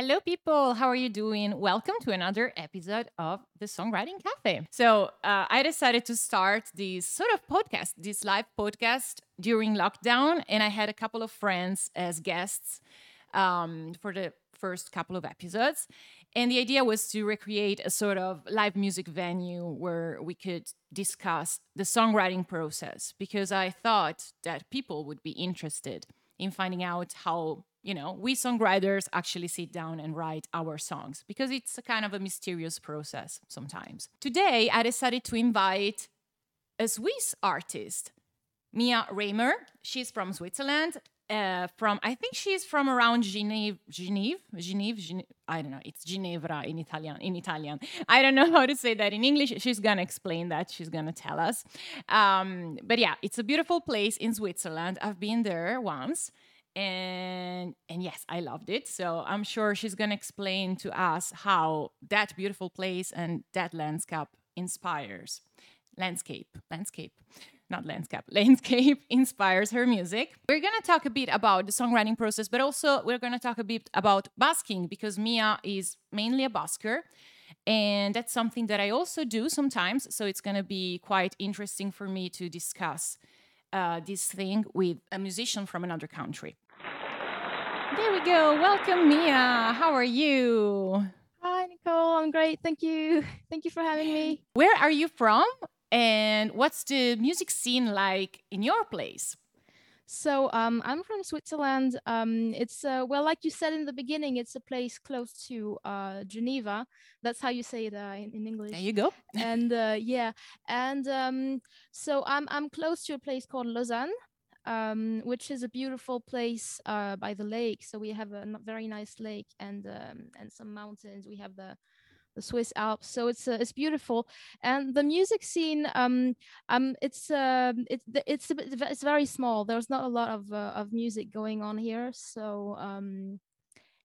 Hello, people. How are you doing? Welcome to another episode of the Songwriting Cafe. So, uh, I decided to start this sort of podcast, this live podcast during lockdown, and I had a couple of friends as guests um, for the first couple of episodes. And the idea was to recreate a sort of live music venue where we could discuss the songwriting process because I thought that people would be interested in finding out how you know, we songwriters actually sit down and write our songs because it's a kind of a mysterious process sometimes. Today, I decided to invite a Swiss artist, Mia Ramer. She's from Switzerland. Uh, from I think she's from around Geneva, Geneva, Geneva, Geneva, I don't know. It's Ginevra in Italian. In Italian, I don't know how to say that in English. She's gonna explain that. She's gonna tell us. Um, but yeah, it's a beautiful place in Switzerland. I've been there once and and yes i loved it. So i'm sure she's going to explain to us how that beautiful place and that landscape inspires landscape landscape not landscape landscape inspires her music. We're going to talk a bit about the songwriting process but also we're going to talk a bit about busking because mia is mainly a busker and that's something that i also do sometimes. So it's going to be quite interesting for me to discuss uh, this thing with a musician from another country. There we go. Welcome, Mia. How are you? Hi, Nicole. I'm great. Thank you. Thank you for having me. Where are you from? And what's the music scene like in your place? So um, I'm from Switzerland. Um, it's uh, well, like you said in the beginning, it's a place close to uh, Geneva. That's how you say it uh, in, in, English. There you go. and uh, yeah, and um, so I'm I'm close to a place called Lausanne, um, which is a beautiful place uh, by the lake. So we have a very nice lake and um, and some mountains. We have the the Swiss Alps. So it's uh, it's beautiful, and the music scene um um it's uh, it's it's it's very small. There's not a lot of uh, of music going on here, so um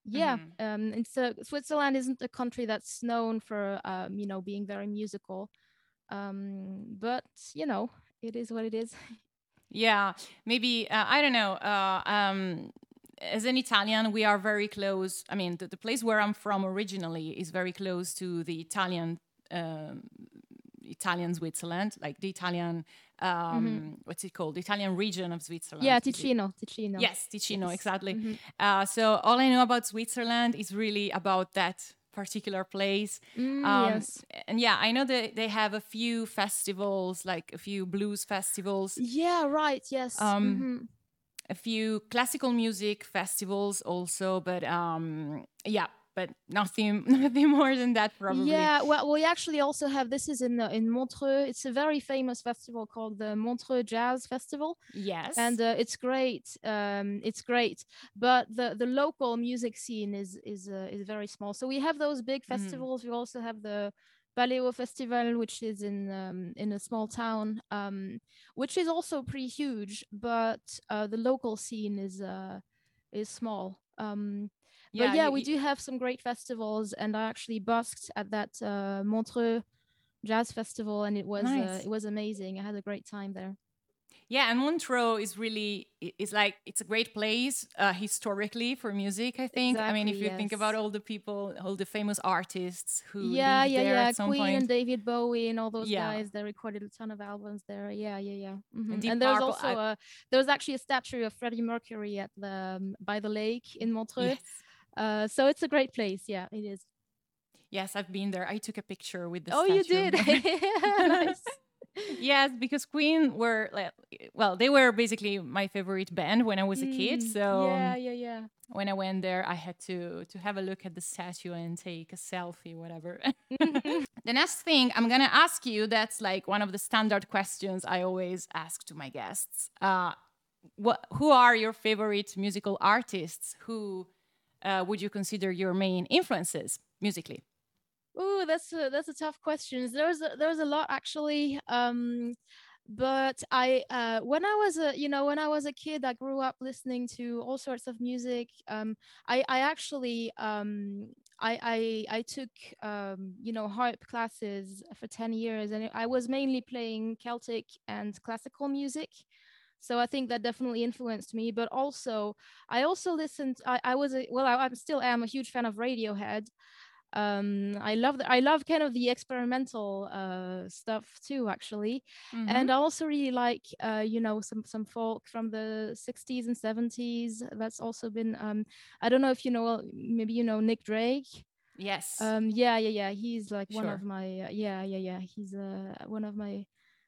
yeah mm. um it's uh, Switzerland isn't a country that's known for um you know being very musical, um but you know it is what it is. Yeah, maybe uh, I don't know. Uh, um, as an Italian, we are very close. I mean, the, the, place where I'm from originally is very close to the Italian um, Italian Switzerland, like the Italian um, mm-hmm. what's it called? The Italian region of Switzerland. Yeah, Ticino. Ticino. Yes, Ticino, yes. exactly. Mm-hmm. Uh, so all I know about Switzerland is really about that particular place. Mm, um, yes. And yeah, I know that they have a few festivals, like a few blues festivals. Yeah, right. Yes. Um, mm-hmm a few classical music festivals also, but um, yeah, but nothing nothing more than that probably. Yeah, well, we actually also have this is in uh, in Montreux. It's a very famous festival called the Montreux Jazz Festival. Yes, and uh, it's great. Um, it's great, but the the local music scene is is uh, is very small. So we have those big mm-hmm. festivals. Mm. We also have the Paléo Festival, which is in um, in a small town, um, which is also pretty huge, but uh, the local scene is uh, is small. Um, yeah, but yeah, you, we do have some great festivals, and I actually busked at that uh, Montreux Jazz Festival, and it was uh, nice. it was amazing. I had a great time there. Yeah, and Montreux is really it's like it's a great place uh, historically for music. I think. Exactly, I mean, if you yes. think about all the people, all the famous artists who yeah, yeah, yeah, Queen point. and David Bowie and all those yeah. guys, they recorded a ton of albums there. Yeah, yeah, yeah. Mm-hmm. And, and there's also I... a there was actually a statue of Freddie Mercury at the um, by the lake in Montreux. Yes. Uh, so it's a great place. Yeah, it is. Yes, I've been there. I took a picture with the. Oh, you did. nice yes, because Queen were like, well, they were basically my favorite band when I was a kid. Mm, so yeah, yeah, yeah. When I went there, I had to to have a look at the statue and take a selfie, whatever. the next thing I'm gonna ask you, that's like one of the standard questions I always ask to my guests. Uh, what, who are your favorite musical artists? Who uh, would you consider your main influences musically? Oh, that's a that's a tough question. There's a, there's a lot actually. Um, but I uh, when I was a you know when I was a kid, I grew up listening to all sorts of music. Um, I I actually um, I, I I took um, you know harp classes for ten years, and I was mainly playing Celtic and classical music. so I think that definitely influenced me. But also, I also listened. I, I was a, well, I, I still am a huge fan of Radiohead. Um, I love the, I love kind of the experimental uh, stuff too, actually. Mhm. And I also really like, uh, you know, some some folk from the '60s and '70s. That's also been. Um, I don't know if you know, maybe you know Nick Drake. yes. Um, yeah, yeah, yeah. He's like one of my uh, yeah, yeah, yeah. He's uh, one of my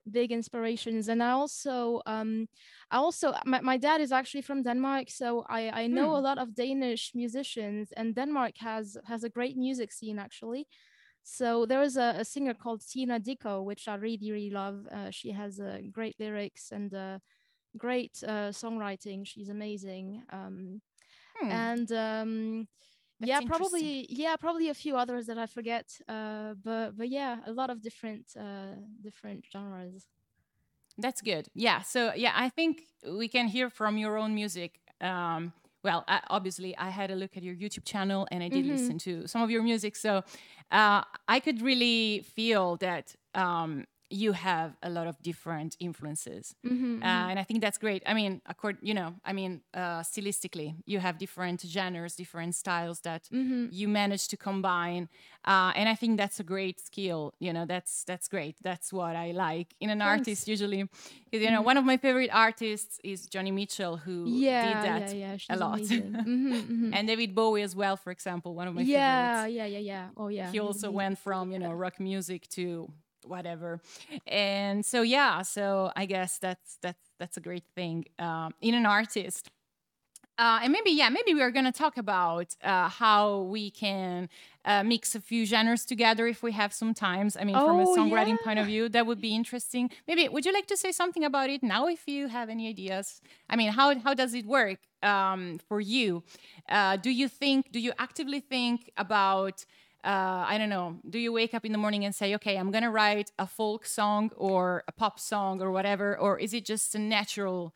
big inspirations. And I also um, I also my, my dad is actually from Denmark, so I I know Hmm. a lot of Danish musicians, and Denmark has has a great music scene actually. So there is a, a singer called Tina Dico, which I really really love. Uh, she has uh, great lyrics and uh, great uh, songwriting. She's amazing. Um, Hmm. and um That's yeah probably yeah probably a few others that i forget uh but but yeah a lot of different uh different genres That's good. Yeah. So yeah, I think we can hear from your own music. Um, well, I, obviously, I had a look at your YouTube channel and I did Mhm. listen to some of your music. So uh, I could really feel that um, you have a lot of different influences. Mhm, Uh, and I think that's great. I mean, accord, you know, I mean, uh, stylistically, you have different genres, different styles that Mhm. you manage to combine, uh, and I think that's a great skill. You know, that's that's great. That's what I like in an Thanks. artist. usually you know, one of my favorite artists is Joni Mitchell, who yeah did that yeah yeah a lot. Mhm, mhm. and David Bowie as well, for example, one of my yeah favorites yeah yeah yeah oh yeah he also went from you know rock music to whatever. And so yeah so i guess that's that's that's a great thing um, in an artist. Uh, and maybe yeah maybe we're going to talk about uh, how we can uh, mix a few genres together if we have some times. I mean from a Oh, songwriting point of view that would be interesting. Maybe would you like to say something about it now if you have any ideas? I mean how, how does it work um, for you? Uh, do you think do you actively think about uh, I don't know. Do you wake up in the morning and say, "Okay, I'm gonna write a folk song or a pop song or whatever," or is it just a natural,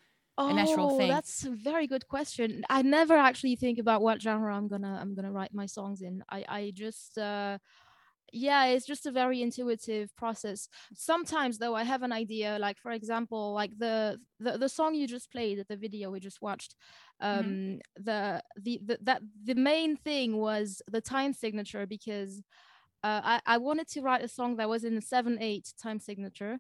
a natural Oh, thing? that's a very good question. I never actually think about what genre I'm gonna I'm gonna write my songs in. I I just uh yeah, it's just a very intuitive process. Sometimes though I have an idea like for example, like the the, the song you just played, at the video we just watched, um the, the the that the main thing was the time signature because uh, I, I wanted to write a song that was in the 7-8 time signature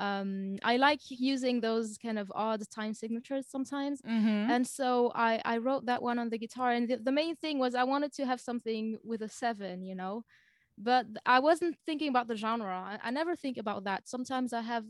um i like using those kind of odd time signatures sometimes Mm-hmm. and so i i wrote that one on the guitar and the, the main thing was i wanted to have something with a seven you know but i wasn't thinking about the genre i, I never think about that sometimes i have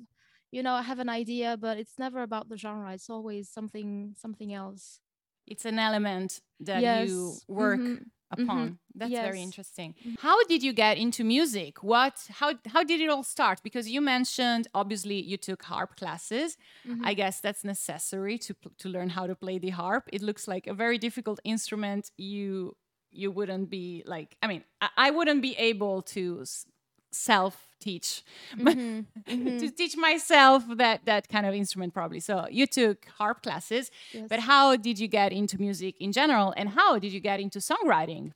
you know i have an idea but it's never about the genre it's always something something else It's an element that you Yes, work mhm, upon. That's very yes. interesting. How did you get into music? What? How? How did it all start? Because you mentioned obviously you took harp classes. Mhm. I guess that's necessary to to learn how to play the harp. It looks like a very difficult instrument. You you wouldn't be like. I mean, I, I wouldn't be able to s- self teach Mhm, to teach myself that that kind of instrument probably. So you took harp classes, yes. but how did you get into music in general, and how did you get into songwriting?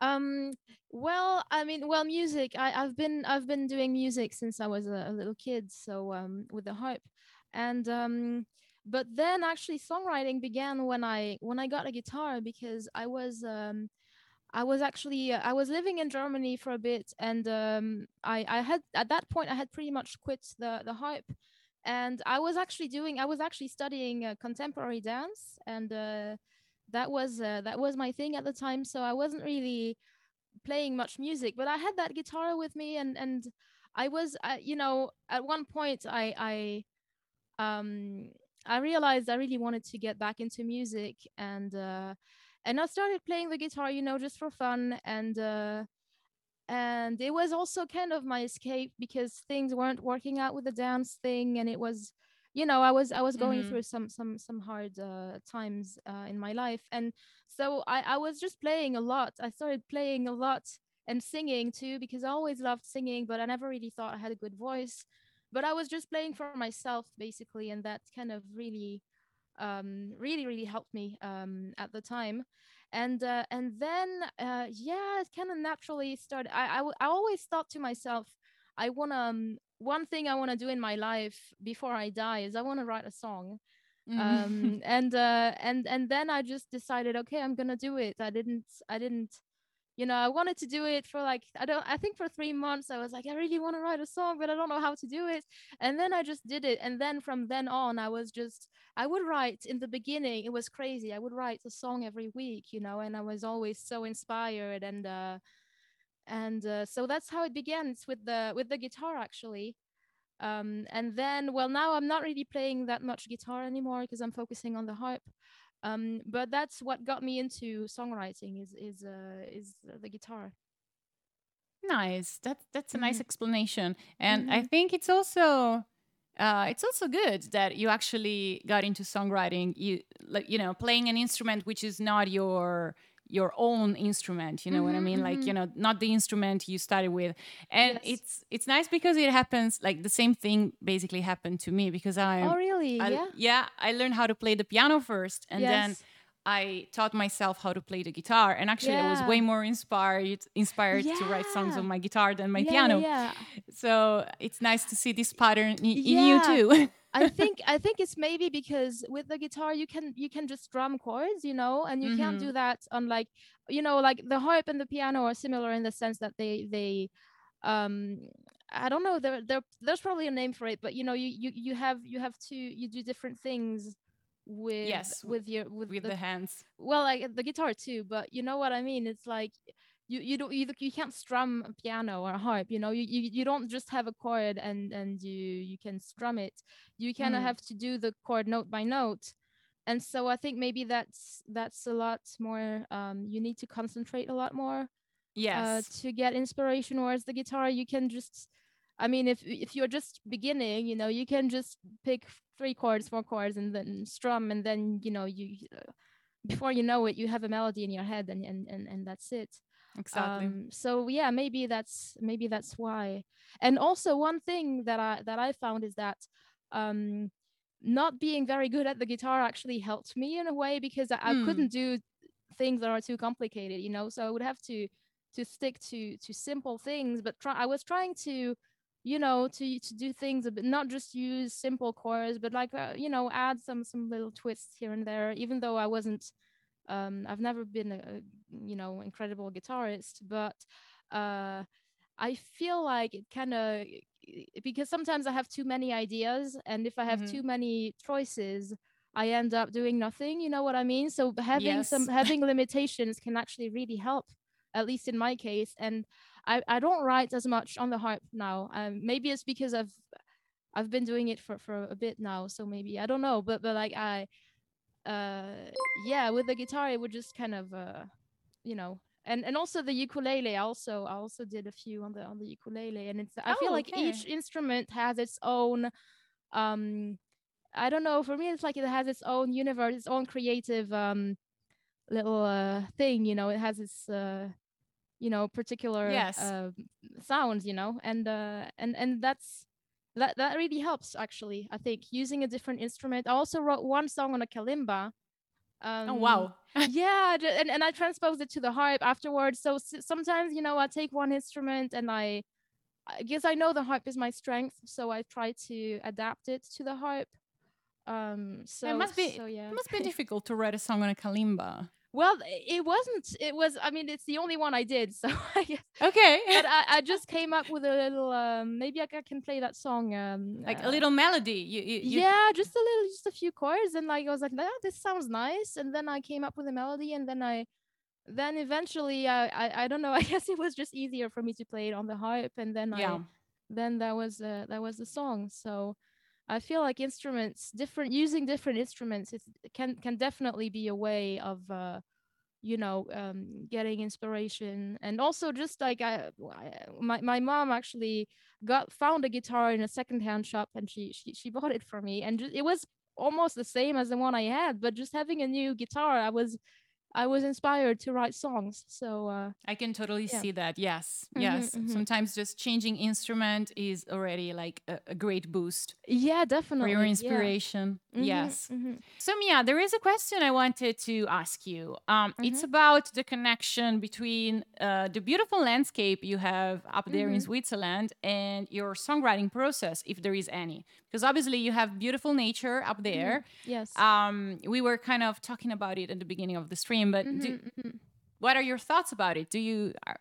Um. Well, I mean, well, music. I, I've been I've been doing music since I was a, a little kid. So um, with the harp, and um, but then actually songwriting began when I when I got a guitar because I was um, I was actually I was living in Germany for a bit, and um, I I had at that point I had pretty much quit the the harp, and I was actually doing I was actually studying uh, contemporary dance, and uh, that was uh, that was my thing at the time. So I wasn't really playing much music, but I had that guitar with me, and and I was uh, you know at one point I I um I realized I really wanted to get back into music, and uh, and I started playing the guitar, you know, just for fun, and uh, and it was also kind of my escape because things weren't working out with the dance thing, and it was, you know, I was I was going Mhm. through some some some hard uh, times uh, in my life, and so I I was just playing a lot. I started playing a lot and singing too because I always loved singing, but I never really thought I had a good voice. But I was just playing for myself basically, and that kind of really um, really really helped me um, at the time and uh, and then uh, yeah it kind of naturally started I, I w- I always thought to myself i want to um, one thing I want to do in my life before I die is I want to write a song. Mhm. Um, and uh, and and then I just decided, okay, I'm gonna do it. I didn't, I didn't, you know, I wanted to do it for like I don't, I think for three months I was like, I really want to write a song, but I don't know how to do it. And then I just did it. And then from then on, I was just, I would write in the beginning. It was crazy. I would write a song every week, you know, and I was always so inspired and. uh and uh, so that's how it began it's with the with the guitar actually um, and then well now i'm not really playing that much guitar anymore because i'm focusing on the harp um, but that's what got me into songwriting is is uh, is the guitar Nice. That's that's a nice Mhm. explanation, and I Mhm. think it's also uh, it's also good that you actually got into songwriting. You like you know playing an instrument which is not your your own instrument. You know what I Mhm, mean? Like mhm. you know not the instrument you started with, and Yes. it's it's nice because it happens like the same thing basically happened to me because I oh really I, yeah yeah I learned how to play the piano first, and then I taught myself how to play the guitar, and actually, I was way more inspired inspired to write songs on my guitar than my yeah, piano. yeah So it's nice to see this pattern in, in you too. I think I think it's maybe because with the guitar you can you can just strum chords, you know, and you can't do that on like you know like the harp and the piano are similar in the sense that they they um I don't know there there there's probably a name for it, but you know you you you have you have to you do different things with Yes, with your with, with the, the hands. well like the guitar too, but you know what I mean. It's like you you don't you, you can't strum a piano or a harp you know you, you you don't just have a chord and and you you can strum it you kind of Mhm. have to do the chord note by note and so i think maybe that's that's a lot more um you need to concentrate a lot more uh, Yes. to get inspiration whereas the guitar you can just i mean if if you're just beginning you know you can just pick three chords four chords and then strum and then you know you uh, before you know it you have a melody in your head and and and, and that's it exactly. um so yeah maybe that's maybe that's why and also one thing that i that i found is that um not being very good at the guitar actually helped me in a way because i, I Mm. couldn't do things that are too complicated you know so i would have to to stick to to simple things but try i was trying to you know to to do things a bit not just use simple chords but like uh, you know add some some little twists here and there even though i wasn't um i've never been a, you know incredible guitarist but uh i feel like it kind of because sometimes i have too many ideas and if i have Mhm. too many choices i end up doing nothing you know what i mean? So having some having limitations can actually really help at least in my case and i i don't write as much on the harp now. Um maybe it's because i've i've been doing it for for a bit now so maybe i don't know but but like i uh yeah with the guitar it would just kind of uh you know and and also the ukulele also I also did a few on the on the ukulele and it's I feel Oh, like each instrument has its own um I don't know for me it's like it has its own universe its own creative um little uh thing you know it has its uh you know particular Yes. uh sounds you know and uh and and that's that that really helps actually I think using a different instrument I also wrote one song on a kalimba Oh um wow. yeah and, and i transposed it to the harp afterwards so s- sometimes you know i take one instrument and i i guess i know the harp is my strength so i try to adapt it to the harp um it so must be so yeah it must be difficult to write a song on a kalimba. Well it wasn't it was i mean it's the only one i did so i guess Okay. but I, I just came up with a little um maybe i ca- can play that song um like a uh, little melody. You you, you yeah just a little just a few chords and like i was like ah, this sounds nice and then i came up with a melody and then i then eventually I, I i don't know i guess it was just easier for me to play it on the harp and then yeah. i then that was uh, that was the song so i feel like instruments different using different instruments it can can definitely be a way of uh you know um getting inspiration. And also just like I, my, my mom actually got found a guitar in a secondhand shop and she she, she bought it for me. And it was almost the same as the one i had but just having a new guitar i was I was inspired to write songs. So uh, I can totally yeah. see that. Yes, Mhm, yes. mhm. Sometimes just changing instrument is already like a, a great boost yeah, for definitely. your yeah. inspiration. Mhm, Yes. mhm. So Mia, there is a question I wanted to ask you. Um, It's Mhm. about the connection between uh, the beautiful landscape you have up there in Mhm. Switzerland and your songwriting process, if there is any. Because obviously you have beautiful nature up there. Yes. Um, we were kind of talking about it at the beginning of the stream, but do, Mhm, mhm. what are your thoughts about it? Do you are,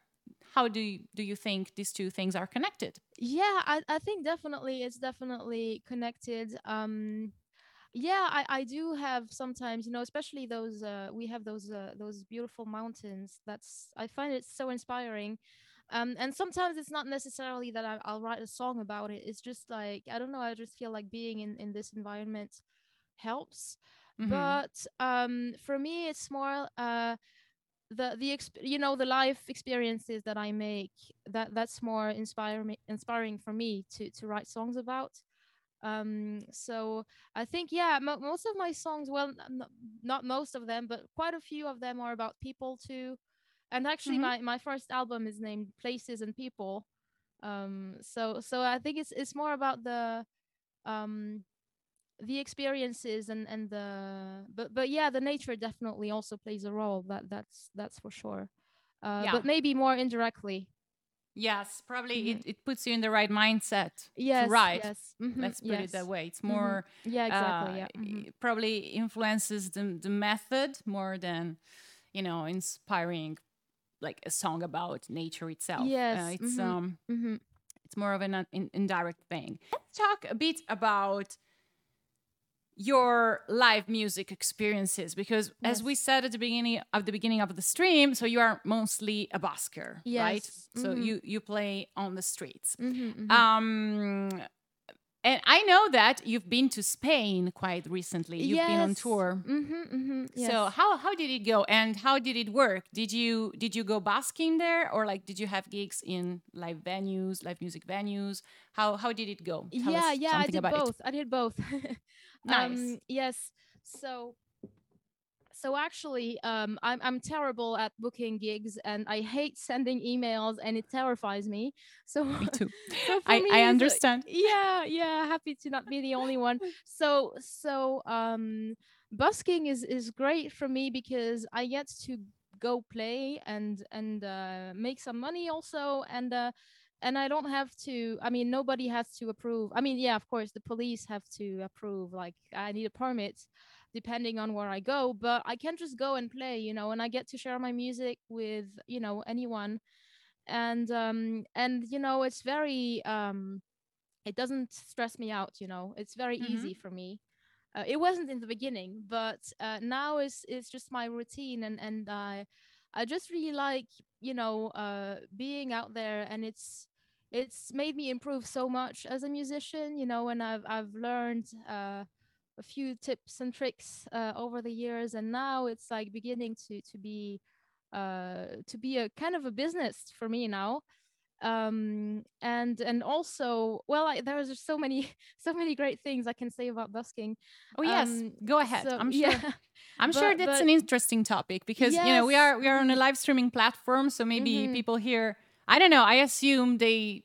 how do you, do you think these two things are connected? Yeah, I, I think definitely it's definitely connected. Um, yeah, I, I do have sometimes, you know, especially those uh, we have those uh, those beautiful mountains. That's I find it so inspiring. Um, and sometimes it's not necessarily that I, I'll write a song about it. It's just like I don't know. I just feel like being in in this environment helps. Mhm. But um, for me, it's more uh, the the exp- you know the life experiences that I make that that's more inspiring inspiring for me to to write songs about. Um, so I think yeah, mo- most of my songs, well, n- not most of them, but quite a few of them are about people too. And actually, Mhm. my my first album is named Places and People. Um, so so I think it's it's more about the um the experiences and and the but but yeah the nature definitely also plays a role that that's that's for sure uh Yeah. but maybe more indirectly Yes, probably Mhm. it, it puts you in the right mindset yes to write. yes mhm, Let's put it that way. It's Mhm. more yeah exactly uh, yeah mhm. it probably influences the the method more than you know inspiring like a song about nature itself. Uh, Yes, it's mhm. um Mhm. it's more of an uh, in, indirect thing. Let's talk a bit about your live music experiences because as we said at the beginning of the beginning of the stream so you are mostly a busker right Yes, so mhm. you you play on the streets Mhm, mhm. um and i know that you've been to spain quite recently. You've been on Yes, tour. Mhm, mhm, so how how did it go? And how did it work? Did you did you go busking there? Or like did you have gigs in live venues live music venues? How how did it go? Tell yeah yeah i did about it. both. I did both. Nice. um yes. So so actually um I'm, I'm terrible at booking gigs and i hate sending emails and it terrifies me. So me too. so I, me I uh, understand. yeah yeah happy to not be the only one. So so um busking is is great for me because i get to go play and and uh, make some money also and uh and i don't have to i mean nobody has to approve. I mean yeah of course the police have to approve like i need a permit depending on where i go but i can just go and play you know and i get to share my music with you know anyone and um and you know it's very um it doesn't stress me out you know it's very Mhm. easy for me uh, it wasn't in the beginning but uh, now it's it's just my routine and and i i just really like you know uh being out there and it's it's made me improve so much as a musician you know and i've i've learned uh a few tips and tricks uh, over the years and now it's like beginning to to be uh to be a kind of a business for me now um and and also well I, there are so many so many great things i can say about busking Oh yes, Um, go ahead. so I'm sure. yeah I'm sure that's but- an interesting topic because you know we are we are on a live streaming platform, so maybe Mhm. people here. I don't know. I assume they.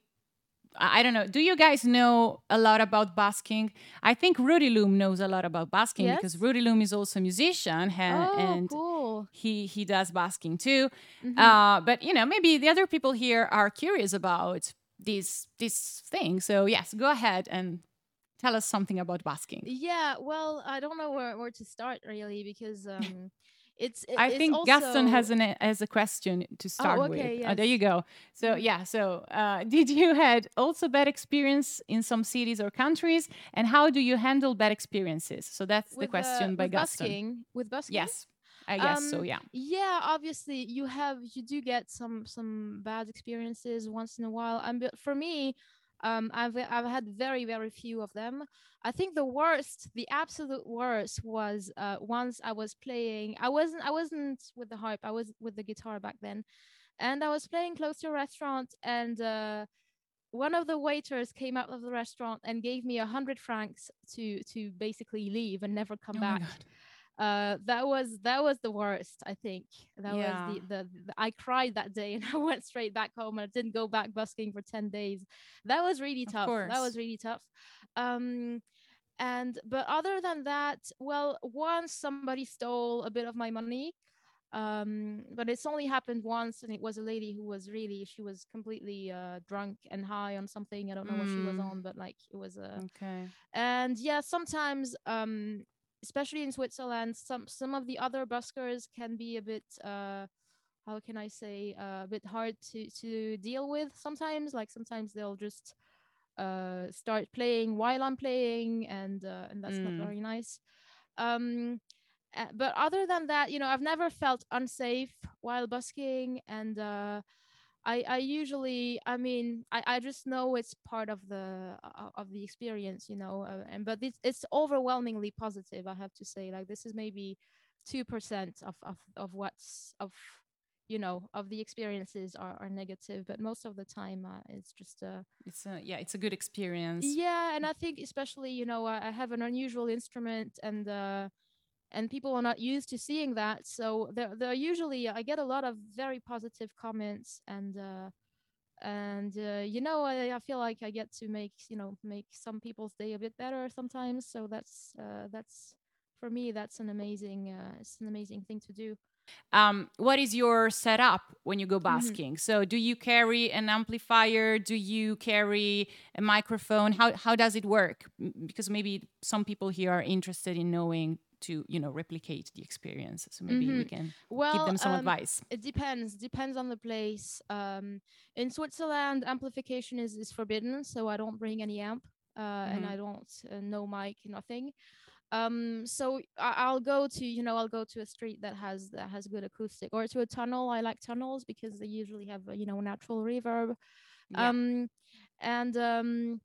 I don't know. Do you guys know a lot about basking? I think Rudy Loom knows a lot about basking because Rudy Loom is also a musician ha- oh and cool he he does basking too. Mhm. Uh, but you know, maybe the other people here are curious about these these things. So yes, go ahead and tell us something about basking. yeah well i don't know where, where to start really because um it's it- I it's think Gaston has also- an has a question to start oh, okay, with. Uh, there you go. So Mhm. yeah, so uh, did you had also bad experience in some cities or countries, and how do you handle bad experiences? So that's the question uh, by with Gaston. busking with busking Yes, I guess so. Um, Yeah. yeah obviously you have you do get some some bad experiences once in a while and but for me um i've i've had very very few of them. I think the worst the absolute worst was uh once i was playing i wasn't i wasn't with the harp i was with the guitar back then. And i was playing close to a restaurant and uh one of the waiters came out of the restaurant and gave me a hundred francs to to basically leave and never come Oh back. Uh that was that was the worst i think that Yeah. was the, the the i cried that day and i went straight back home and i didn't go back busking for 10 days that was really tough that was really tough um and but other than that well once somebody stole a bit of my money um but it's only happened once and it was a lady who was really she was completely uh drunk and high on something i don't know what she was Mm. on but like it was a Okay. and yeah sometimes um especially in switzerland some some of the other buskers can be a bit uh how can i say uh, a bit hard to to deal with sometimes like sometimes they'll just uh start playing while i'm playing and uh, and that's not Mm. very nice um but other than that you know i've never felt unsafe while busking and uh I, I usually I mean I, I just know it's part of the uh, of the experience you know uh, and but it's it's overwhelmingly positive I have to say like this is maybe two percent of, of of what's of you know of the experiences are, are negative but most of the time uh, it's just a It's a yeah, it's a good experience. yeah and I think especially you know I, I have an unusual instrument and uh and people are not used to seeing that so there there are usually i get a lot of very positive comments and uh and uh, you know I, I feel like i get to make you know make some people's day a bit better sometimes so that's uh that's for me that's an amazing uh it's an amazing thing to do Um, what is your setup when you go Mm-hmm. basking? So, do you carry an amplifier? Do you carry a microphone? How how does it work? Because maybe some people here are interested in knowing to you know replicate the experience. So maybe we Mhm. can give them some um, advice. it depends depends on the place um in switzerland amplification is is forbidden so i don't bring any amp uh and Mhm. i don't uh, no mic nothing um so I- i'll go to you know i'll go to a street that has that has good acoustic or to a tunnel i like tunnels because they usually have uh, you know natural reverb Yeah. um and um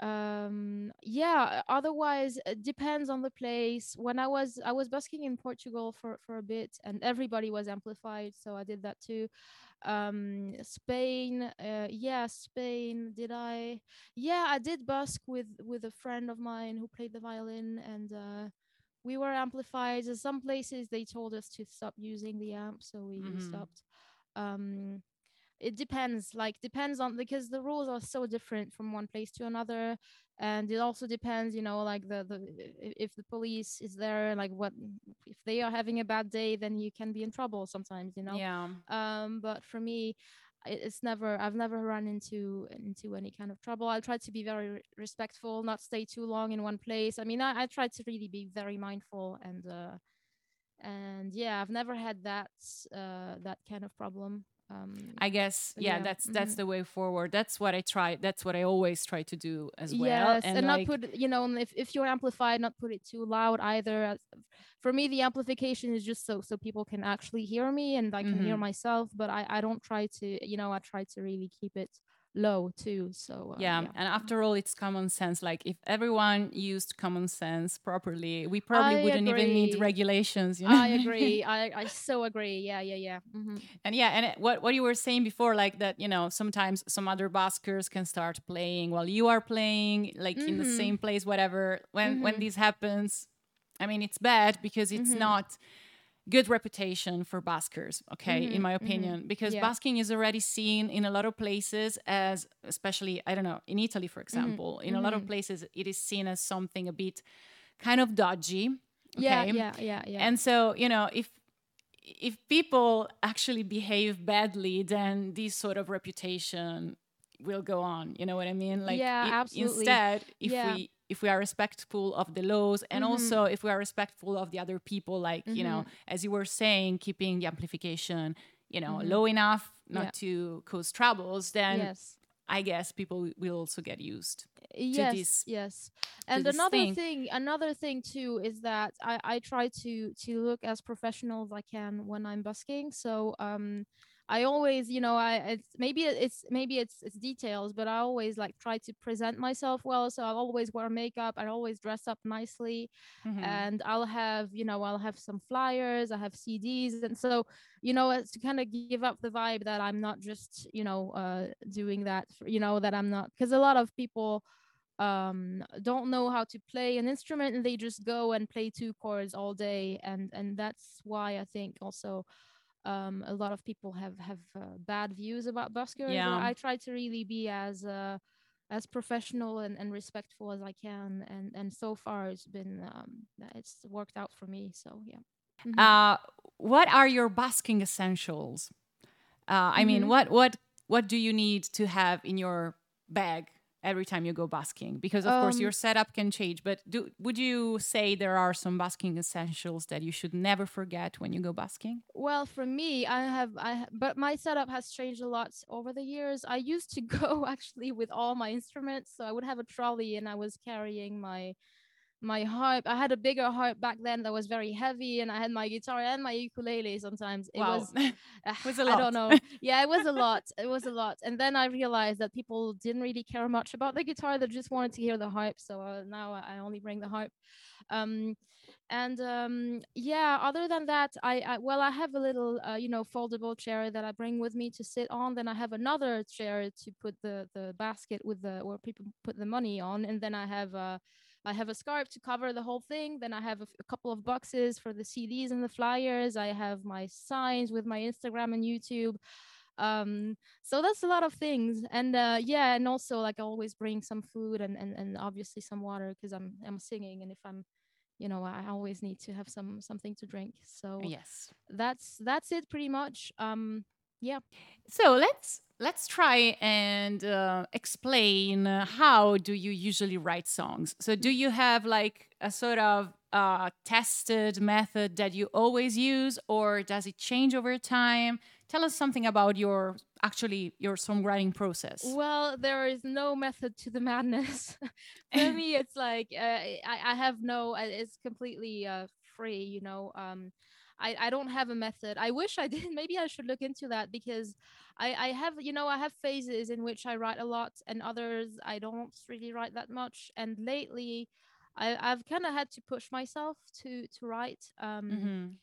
um yeah otherwise it depends on the place. When i was i was busking in portugal for for a bit and everybody was amplified so i did that too. Um spain uh yeah spain did i? Yeah i did busk with with a friend of mine who played the violin and uh we were amplified. In some places they told us to stop using the amp so we, Mhm. stopped. Um it depends like depends on because the rules are so different from one place to another and it also depends you know like the the if the police is there like what if they are having a bad day then you can be in trouble sometimes you know? Yeah. um but for me it's never i've never run into into any kind of trouble. I try to be very respectful not stay too long in one place. I mean i, I try to really be very mindful and uh and yeah i've never had that uh that kind of problem um I guess yeah, yeah, that's that's mhm. the way forward. That's what I try. That's what I always try to do as well. yes and, not like, put you know if, if you're amplified not put it too loud either for me the amplification is just so so people can actually hear me and i can hear Mhm. myself but i i don't try to you know i try to really keep it low too so uh, yeah, and after all, it's common sense. Like if everyone used common sense properly, we probably I wouldn't even need regulations. You know? i agree i i so agree yeah yeah yeah hmm and yeah, and it- what what you were saying before, like that, you know, sometimes some other buskers can start playing while you are playing, like in the Mhm. same place, whatever. When when Mhm. this happens, I mean, it's bad because it's Mhm. not good reputation for buskers okay in Mhm, my mhm. opinion because Yeah. busking is already seen in a lot of places as especially i don't know in italy for example in a lot of mhm. places it is seen as something a bit kind of dodgy yeah okay yeah yeah yeah and so you know if if people actually behave badly then this sort of reputation will go on you know what i mean like Yeah, i- absolutely. instead if Yeah. we if we are respectful of the laws and Mhm. also if we are respectful of the other people like you know Mm-hmm. as you were saying keeping the amplification you know Mhm. low enough not Yeah. to cause troubles then yes i guess people will also get used yes this- yes and another thing. thing another thing too is that i i try to to look as professional as i can when i'm busking so um i always you know i it's maybe it's maybe it's it's details but i always like try to present myself well so i'll always wear makeup i always dress up nicely Mhm. and I'll have, you know, I'll have some flyers, I have CDs. And so, you know, it's to kind of give up the vibe that I'm not just, you know, uh, doing that, for, you know, that I'm not, because a lot of people, um, don't know how to play an instrument and they just go and play two chords all day and and that's why i think also um, a lot of people have have uh, bad views about buskers Yeah. i try to really be as uh, as professional and, and respectful as i can and and so far it's been um, it's worked out for me so yeah Mhm. Uh, what are your basking essentials? Uh, I mean, Mhm. what what what do you need to have in your bag every time you go basking? Because of course Um, your setup can change. But do would you say there are some basking essentials that you should never forget when you go basking? Well, for me, I have I but my setup has changed a lot over the years. I used to go actually with all my instruments, so I would have a trolley and I was carrying my my harp. I had a bigger harp back then that was very heavy, and I had my guitar and my ukulele. Sometimes it wow, was was a I lot. don't know. Yeah, it was a lot. It was a lot. And then I realized that people didn't really care much about the guitar. They just wanted to hear the harp. So uh, now I I only bring the harp. Um, and um, yeah, other than that, I, I well, I have a little, uh, you know, foldable chair that I bring with me to sit on. Then I have another chair to put the the basket with the where people put the money on, and then I have uh, I have a scarf to cover the whole thing. Then I have a, f- a couple of boxes for the CDs and the flyers. I have my signs with my Instagram and YouTube. Um, so that's a lot of things. And uh, yeah, and also like I always bring some food and and, and obviously some water because I'm I'm singing and if I'm you know I always need to have some something to drink. So yes. that's that's it pretty much. Um, yeah. So let's let's try and uh, explain how do you usually write songs. So do you have like a sort of uh, tested method that you always use, or does it change over time? Tell us something about your actually your songwriting process. Well, there is no method to the madness. For me, it's like uh, I, I have no. uh, It's completely uh, free. You know, um, I I don't have a method. I wish I did. Maybe I should look into that because I I have you know I have phases in which I write a lot and others I don't really write that much. And lately, I I've kind of had to push myself to to write. Um, Mhm.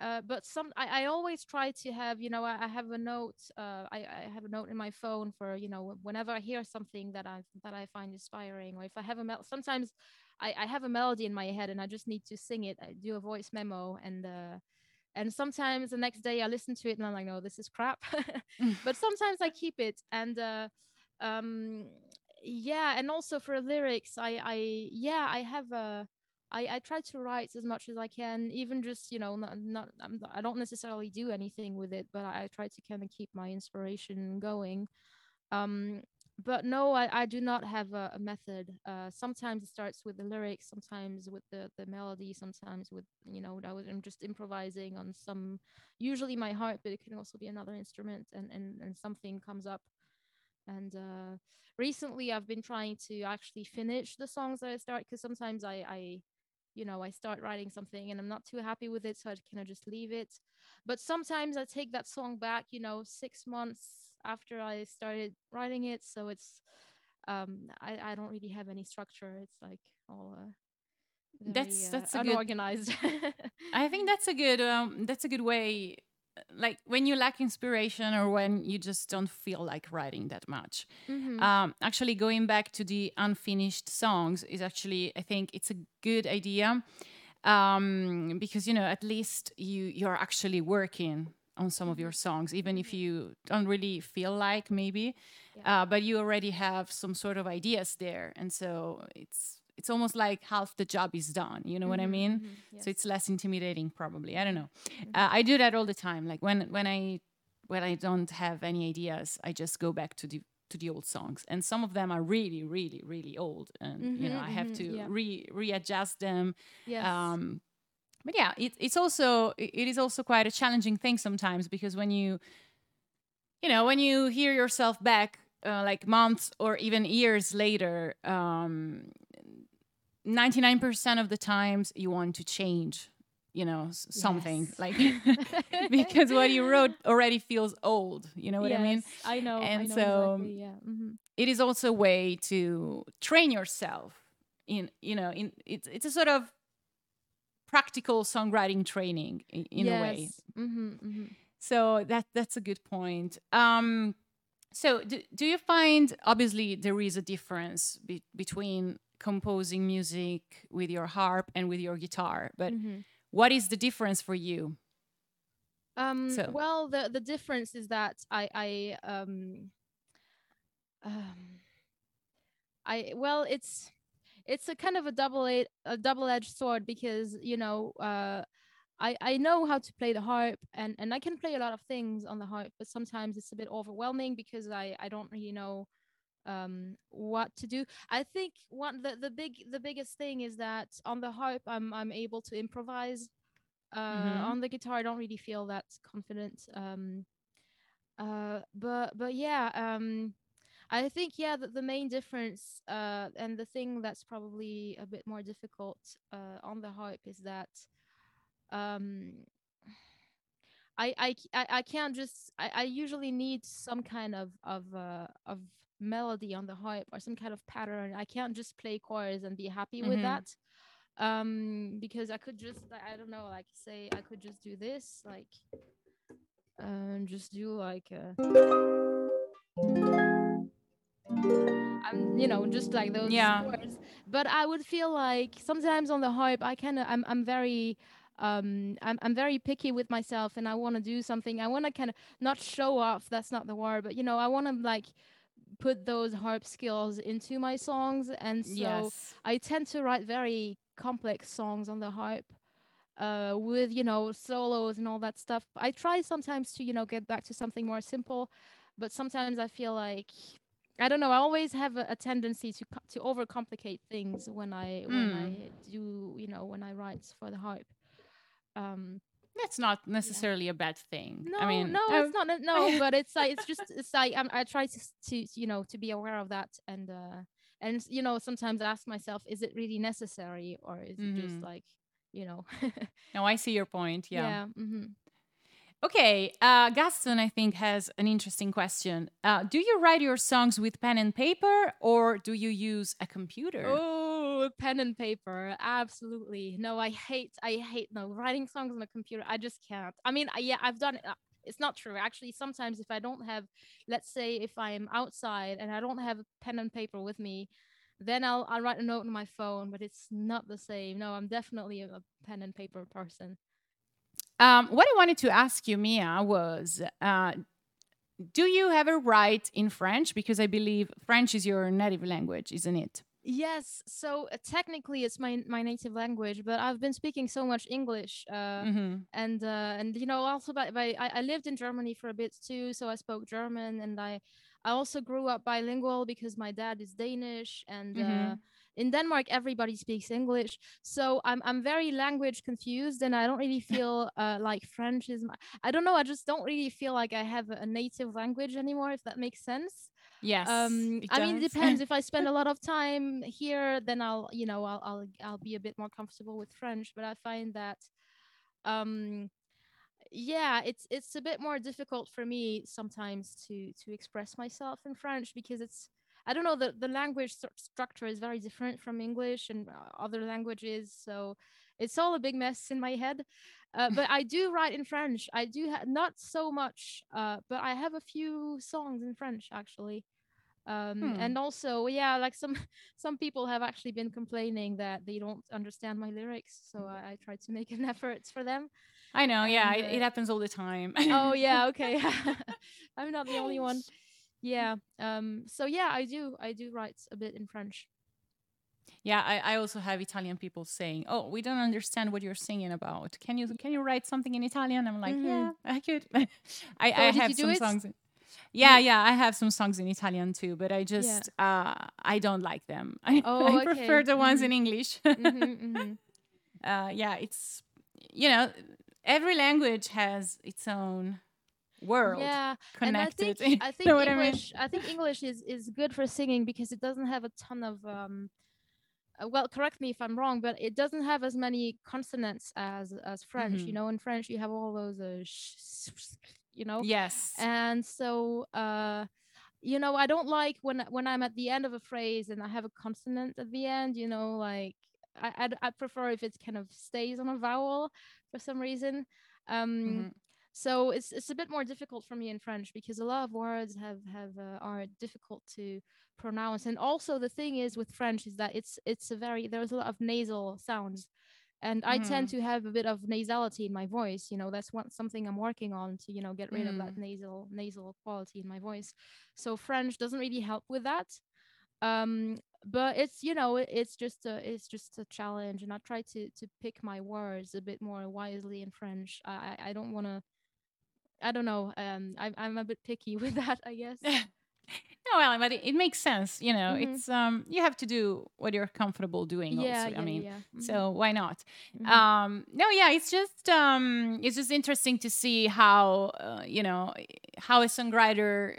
uh, but some I, I always try to have you know I, I have a note uh, I, I have a note in my phone for you know whenever I hear something that I that I find inspiring or if I have a mel- sometimes I, I have a melody in my head and I just need to sing it I do a voice memo and uh, and sometimes the next day I listen to it and I'm like no this is crap but sometimes I keep it and uh, um yeah and also for lyrics I I yeah I have a I, I try to write as much as I can, even just you know not, not I'm, I don't necessarily do anything with it, but I, I try to kind of keep my inspiration going. Um, but no, I, I do not have a, a method. Uh, sometimes it starts with the lyrics, sometimes with the, the melody, sometimes with you know I was, I'm just improvising on some, usually my heart, but it can also be another instrument, and and and something comes up. And uh, recently, I've been trying to actually finish the songs that I start because sometimes I I you know, I start writing something and I'm not too happy with it, so I kind of just leave it. But sometimes I take that song back, you know, six months after I started writing it. So it's, um, I, I don't really have any structure. It's like all uh, very, That's- uh, that's good- unorganized. I think that's a good um, that's a good way. Like when you lack inspiration or when you just don't feel like writing that much. Mhm. Um, actually, going back to the unfinished songs is actually, I think, it's a good idea um, because you know at least you you're actually working on some of your songs, even if you don't really feel like maybe, Yeah. uh, but you already have some sort of ideas there, and so it's it's almost like half the job is done. You know what I Mhm, mean? mhm, So it's less intimidating, probably. I don't know. Mhm. Uh, I do that all the time. Like when when I when I don't have any ideas, I just go back to the to the old songs, and some of them are really, really, really old, and you know I have to yeah. re readjust them. yes. Um, but yeah, it, it's also it is also quite a challenging thing sometimes because when you you know when you hear yourself back uh, like months or even years later, um, 99% of the times you want to change you know something Yes. like because what you wrote already feels old you know what i mean I know. I And know so, exactly, yeah. mhm. it is also a way to train yourself in you know in it's it's a sort of practical songwriting training in, in a way Yes, mhm, mhm. so that that's a good point um So, do, do you find obviously there is a difference be- between composing music with your harp and with your guitar, but Mm-hmm. what is the difference for you? Um, So- well, the the difference is that I I um, um, I well, it's it's a kind of a double a, a double edged sword because you know uh, I I know how to play the harp and and I can play a lot of things on the harp, but sometimes it's a bit overwhelming because I I don't really know um what to do i think one the, the big the biggest thing is that on the harp i'm i'm able to improvise uh Mhm. on the guitar i don't really feel that confident um uh but but yeah um i think yeah the, the main difference uh and the thing that's probably a bit more difficult uh on the harp is that um I, I, I- can't just I, I usually need some kind of of uh, of melody on the harp or some kind of pattern. I can't just play chords and be happy with Mhm. that. Um because I could just like, I don't know like say I could just do this like and just do like uh I'm you know just like those Yeah. chords. But I would feel like sometimes on the harp I kind of I'm I'm very um I'm I'm very picky with myself and I want to do something. I want to kind of not show off, that's not the word, but you know, I want to like put those harp skills into my songs and so yes. I tend to write very complex songs on the harp uh with you know solos and all that stuff. I try sometimes to you know get back to something more simple, but sometimes I feel like I don't know. I always have a, a tendency to to overcomplicate things when I when Mm. I do you know when I write for the harp. Um, That's not necessarily a bad thing. no, I mean, no, it's not. No, but it's like it's just it's like I'm, I try to to you know to be aware of that and uh and you know sometimes I ask myself, is it really necessary or is it just Mhm. like you know No, I see your point. Yeah. yeah hmm Okay. Uh, Gaston, I think, has an interesting question. Uh, do you write your songs with pen and paper or do you use a computer? Oh, pen and paper. Absolutely. No, I hate, I hate, no, writing songs on a computer. I just can't. I mean, yeah, I've done it. uh, It's not true. Actually, sometimes if I don't have, let's say if I'm outside and I don't have a pen and paper with me, then I'll, I'll write a note on my phone, but it's not the same. No, I'm definitely a pen and paper person. Um, what I wanted to ask you, Mia, was uh, do you ever write in French? Because I believe French is your native language, isn't it? Yes, so uh, technically it's my my native language, but I've been speaking so much English uh, hmm and uh, and you know also by, by I, I lived in Germany for a bit too, so I spoke German and I I also grew up bilingual because my dad is Danish and uh, Mhm. In Denmark everybody speaks English, so I'm I'm very language confused and I don't really feel uh, like French is my I don't know I just don't really feel like I have a native language anymore if that makes sense. Yes. um i mean it depends. If i spend a lot of time here then i'll you know i'll i'll, I'll be a bit more comfortable with french but i find that um yeah it's it's a bit more difficult for me sometimes to to express myself in french because it's i don't know the the language stru- structure is very different from english and uh, other languages so it's all a big mess in my head uh, but i do write in french i do ha- not so much uh, but i have a few songs in french actually um Hmm. and also yeah like some some people have actually been complaining that they don't understand my lyrics so i, I try to make an effort for them I know. Yeah, and, it, uh, it happens all the time. oh yeah okay i'm not the only one yeah um so yeah i do i do write a bit in french Yeah, I, I also have Italian people saying, "Oh, we don't understand what you're singing about. Can you can you write something in Italian?" I'm like, Mhm. "Yeah, I could." I, So I have some it? songs. in- Yeah, yeah, I have some songs in Italian too, but I Yeah. just uh, I don't like them. I, Oh, I prefer the ones Mhm. in English. hmm hmm uh, yeah, it's you know every language has its own world yeah connected. and i think i think what I mean? english I, think english is is good for singing because it doesn't have a ton of um uh, well correct me if i'm wrong but it doesn't have as many consonants as as french you Mhm. know in french you have all those uh, sh- you know Yes. and so uh you know i don't like when when i'm at the end of a phrase and i have a consonant at the end you know like i i, I prefer if it kind of stays on a vowel for some reason um Mhm. So it's it's a bit more difficult for me in French because a lot of words have have uh, are difficult to pronounce. And also the thing is with French is that it's it's a very there's a lot of nasal sounds. And I tend Mm. to have a bit of nasality in my voice you know that's one something I'm working on to you know get rid of that Mm. nasal nasal quality in my voice. So French doesn't really help with that. Um but it's you know it's just a it's just a challenge and I try to to pick my words a bit more wisely in French. I I don't want to I don't know. Um, I'm I'm a bit picky with that, I guess. no, well, but it, it makes sense. You know, Mhm. it's um, you have to do what you're comfortable doing. Yeah, also, yeah, I mean, yeah. Mhm, so why not? mhm. Um, no, yeah, it's just um, it's just interesting to see how uh, you know how a songwriter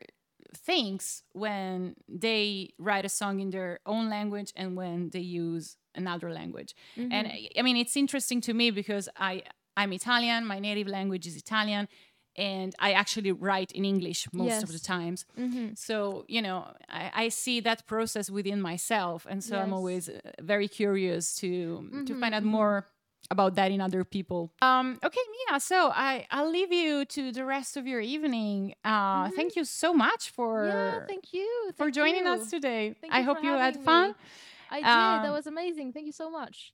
thinks when they write a song in their own language and when they use another language. And Mhm. I- I mean, it's interesting to me because I I'm Italian. My native language is Italian, and I actually write in English most of the Yes. times. Mhm. So you know, I, I see that process within myself, and so I'm always uh, very curious to to Mhm, find out mhm. more about that in other people. Um, okay, Mia. So I I'll leave you to the rest of your evening. Uh, Mhm. Thank you so much for yeah, thank you for joining you. us today. Thank I you hope you had having fun. me. I did. That Um, was amazing. Thank you so much.